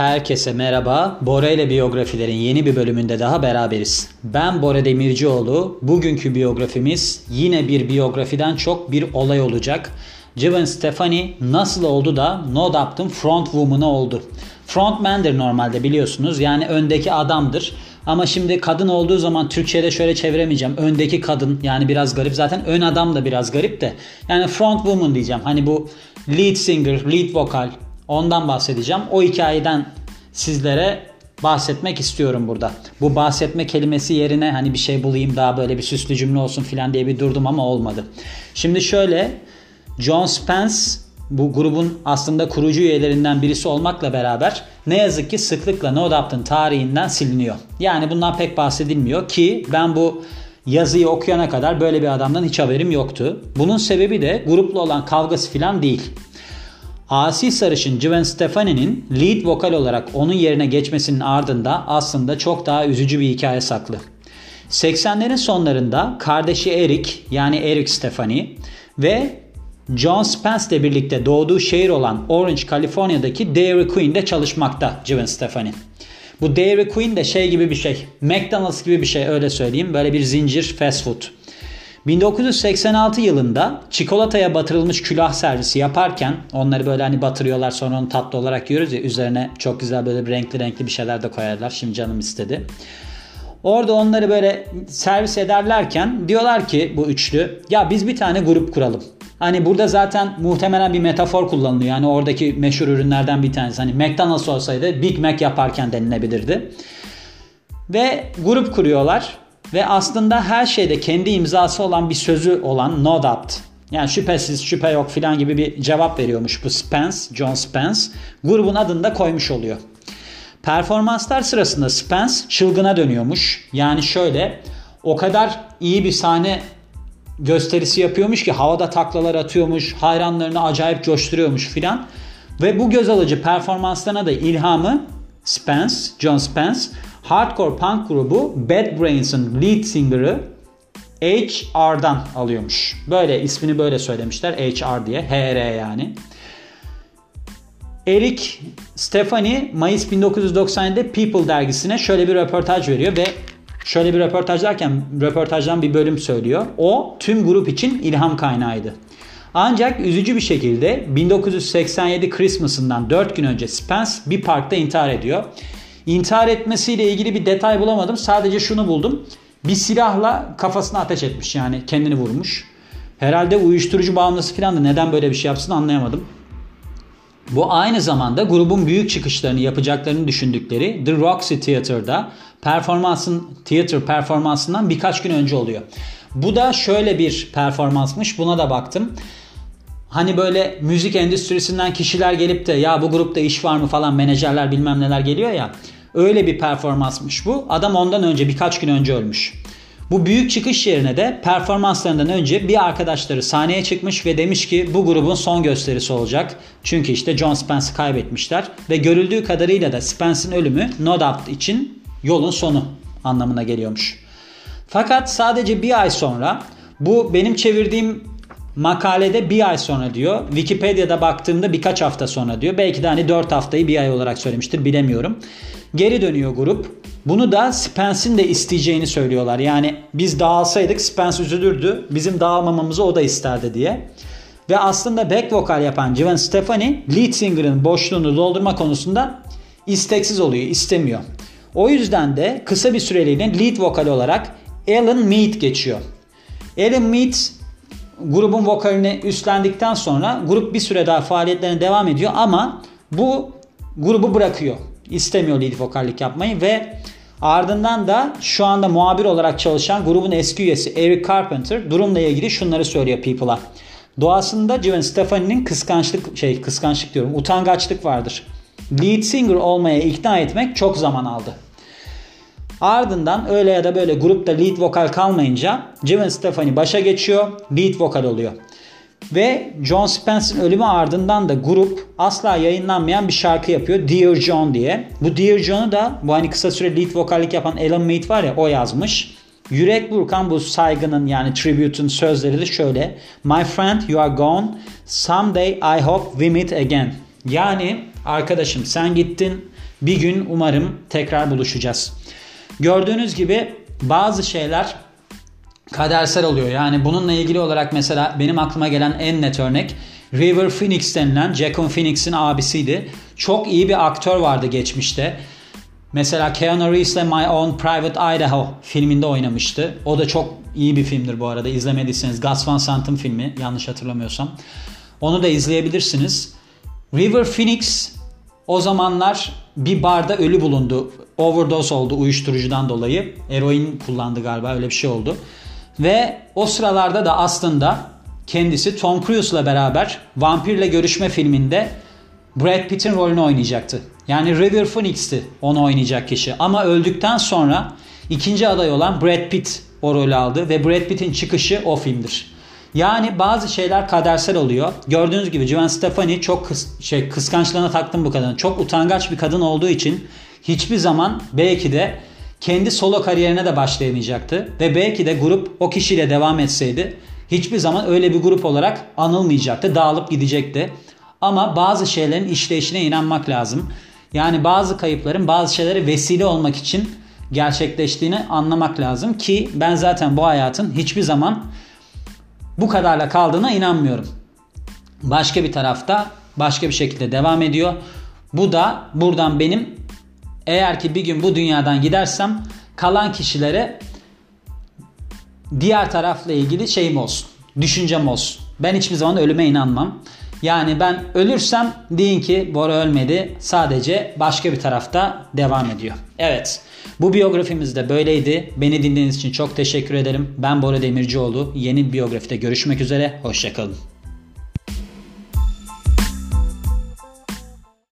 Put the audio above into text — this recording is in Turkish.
Herkese merhaba. Bora ile biyografilerin yeni bir bölümünde daha beraberiz. Ben Bora Demircioğlu. Bugünkü biyografimiz yine bir biyografiden çok bir olay olacak. Jiven Stefani nasıl oldu da No Doubt'ın front woman'ı oldu. Frontman'dir normalde biliyorsunuz. Yani öndeki adamdır. Ama şimdi kadın olduğu zaman Türkçe'de şöyle çeviremeyeceğim. Öndeki kadın yani biraz garip. Zaten ön adam da biraz garip de. Yani front woman diyeceğim. Hani bu lead singer, lead vokal ondan bahsedeceğim. O hikayeden sizlere bahsetmek istiyorum burada. Bu bahsetme kelimesi yerine hani bir şey bulayım daha böyle bir süslü cümle olsun filan diye bir durdum ama olmadı. Şimdi şöyle John Spence bu grubun aslında kurucu üyelerinden birisi olmakla beraber ne yazık ki sıklıkla No Doubt'ın tarihinden siliniyor. Yani bundan pek bahsedilmiyor ki ben bu yazıyı okuyana kadar böyle bir adamdan hiç haberim yoktu. Bunun sebebi de grupla olan kavgası filan değil. Asi Sarışın Gwen Stefani'nin lead vokal olarak onun yerine geçmesinin ardında aslında çok daha üzücü bir hikaye saklı. 80'lerin sonlarında kardeşi Eric yani Eric Stefani ve John Spence ile birlikte doğduğu şehir olan Orange, Kaliforniya'daki Dairy Queen'de çalışmakta Gwen Stefani. Bu Dairy Queen de şey gibi bir şey. McDonald's gibi bir şey öyle söyleyeyim. Böyle bir zincir fast food. 1986 yılında çikolataya batırılmış külah servisi yaparken onları böyle hani batırıyorlar sonra onu tatlı olarak yiyoruz ya üzerine çok güzel böyle bir renkli renkli bir şeyler de koyarlar. Şimdi canım istedi. Orada onları böyle servis ederlerken diyorlar ki bu üçlü ya biz bir tane grup kuralım. Hani burada zaten muhtemelen bir metafor kullanılıyor. Yani oradaki meşhur ürünlerden bir tanesi. Hani McDonald's olsaydı Big Mac yaparken denilebilirdi. Ve grup kuruyorlar. Ve aslında her şeyde kendi imzası olan bir sözü olan no doubt. Yani şüphesiz şüphe yok filan gibi bir cevap veriyormuş bu Spence, John Spence. Grubun adını da koymuş oluyor. Performanslar sırasında Spence çılgına dönüyormuş. Yani şöyle o kadar iyi bir sahne gösterisi yapıyormuş ki havada taklalar atıyormuş, hayranlarını acayip coşturuyormuş filan. Ve bu göz alıcı performanslarına da ilhamı Spence, John Spence hardcore punk grubu Bad Brains'ın lead singer'ı HR'dan alıyormuş. Böyle ismini böyle söylemişler HR diye. HR yani. Eric Stefani Mayıs 1997'de People dergisine şöyle bir röportaj veriyor ve şöyle bir röportaj derken röportajdan bir bölüm söylüyor. O tüm grup için ilham kaynağıydı. Ancak üzücü bir şekilde 1987 Christmas'ından 4 gün önce Spence bir parkta intihar ediyor. İntihar etmesiyle ilgili bir detay bulamadım. Sadece şunu buldum. Bir silahla kafasına ateş etmiş yani kendini vurmuş. Herhalde uyuşturucu bağımlısı falan da neden böyle bir şey yapsın anlayamadım. Bu aynı zamanda grubun büyük çıkışlarını yapacaklarını düşündükleri The Roxy Theater'da performansın theater performansından birkaç gün önce oluyor. Bu da şöyle bir performansmış. Buna da baktım. Hani böyle müzik endüstrisinden kişiler gelip de ya bu grupta iş var mı falan menajerler bilmem neler geliyor ya. Öyle bir performansmış bu. Adam ondan önce birkaç gün önce ölmüş. Bu büyük çıkış yerine de performanslarından önce bir arkadaşları sahneye çıkmış ve demiş ki bu grubun son gösterisi olacak. Çünkü işte John Spence'ı kaybetmişler ve görüldüğü kadarıyla da Spence'in ölümü No Doubt için yolun sonu anlamına geliyormuş. Fakat sadece bir ay sonra bu benim çevirdiğim makalede bir ay sonra diyor. Wikipedia'da baktığımda birkaç hafta sonra diyor. Belki de hani 4 haftayı bir ay olarak söylemiştir bilemiyorum. Geri dönüyor grup. Bunu da Spence'in de isteyeceğini söylüyorlar. Yani biz dağılsaydık Spence üzülürdü. Bizim dağılmamamızı o da isterdi diye. Ve aslında back vokal yapan Gwen Stefani lead singer'ın boşluğunu doldurma konusunda isteksiz oluyor, istemiyor. O yüzden de kısa bir süreliğine lead vokal olarak Alan Mead geçiyor. Alan Mead grubun vokalini üstlendikten sonra grup bir süre daha faaliyetlerine devam ediyor ama bu grubu bırakıyor. İstemiyor lead vokallik yapmayı ve ardından da şu anda muhabir olarak çalışan grubun eski üyesi Eric Carpenter durumla ilgili şunları söylüyor People'a. Doğasında Gwen Stefani'nin kıskançlık şey kıskançlık diyorum utangaçlık vardır. Lead singer olmaya ikna etmek çok zaman aldı. Ardından öyle ya da böyle grupta lead vokal kalmayınca Gwen Stefani başa geçiyor, lead vokal oluyor. Ve John Spence'in ölümü ardından da grup asla yayınlanmayan bir şarkı yapıyor. Dear John diye. Bu Dear John'u da bu hani kısa süre lead vokallik yapan Alan Mead var ya o yazmış. Yürek burkan bu saygının yani tribute'un sözleri de şöyle. My friend you are gone. Someday I hope we meet again. Yani arkadaşım sen gittin bir gün umarım tekrar buluşacağız. Gördüğünüz gibi bazı şeyler kadersel oluyor. Yani bununla ilgili olarak mesela benim aklıma gelen en net örnek River Phoenix denilen Joaquin Phoenix'in abisiydi. Çok iyi bir aktör vardı geçmişte. Mesela Keanu Reeves'le My Own Private Idaho filminde oynamıştı. O da çok iyi bir filmdir bu arada. İzlemediyseniz Gus Van Sant'ın filmi yanlış hatırlamıyorsam. Onu da izleyebilirsiniz. River Phoenix o zamanlar bir barda ölü bulundu. Overdose oldu uyuşturucudan dolayı. Eroin kullandı galiba öyle bir şey oldu. Ve o sıralarda da aslında kendisi Tom Cruise'la beraber Vampirle Görüşme filminde Brad Pitt'in rolünü oynayacaktı. Yani River Phoenix'ti onu oynayacak kişi. Ama öldükten sonra ikinci aday olan Brad Pitt o rolü aldı ve Brad Pitt'in çıkışı o filmdir. Yani bazı şeyler kadersel oluyor. Gördüğünüz gibi Gwen Stefani çok kıs şey kıskançlığına taktım bu kadını. Çok utangaç bir kadın olduğu için hiçbir zaman belki de kendi solo kariyerine de başlayamayacaktı ve belki de grup o kişiyle devam etseydi hiçbir zaman öyle bir grup olarak anılmayacaktı, dağılıp gidecekti. Ama bazı şeylerin işleyişine inanmak lazım. Yani bazı kayıpların bazı şeylere vesile olmak için gerçekleştiğini anlamak lazım ki ben zaten bu hayatın hiçbir zaman bu kadarla kaldığına inanmıyorum. Başka bir tarafta başka bir şekilde devam ediyor. Bu da buradan benim eğer ki bir gün bu dünyadan gidersem kalan kişilere diğer tarafla ilgili şeyim olsun. Düşüncem olsun. Ben hiçbir zaman ölüme inanmam. Yani ben ölürsem deyin ki Bora ölmedi. Sadece başka bir tarafta devam ediyor. Evet. Bu biyografimiz de böyleydi. Beni dinlediğiniz için çok teşekkür ederim. Ben Bora Demircioğlu. Yeni biyografide görüşmek üzere. Hoşçakalın.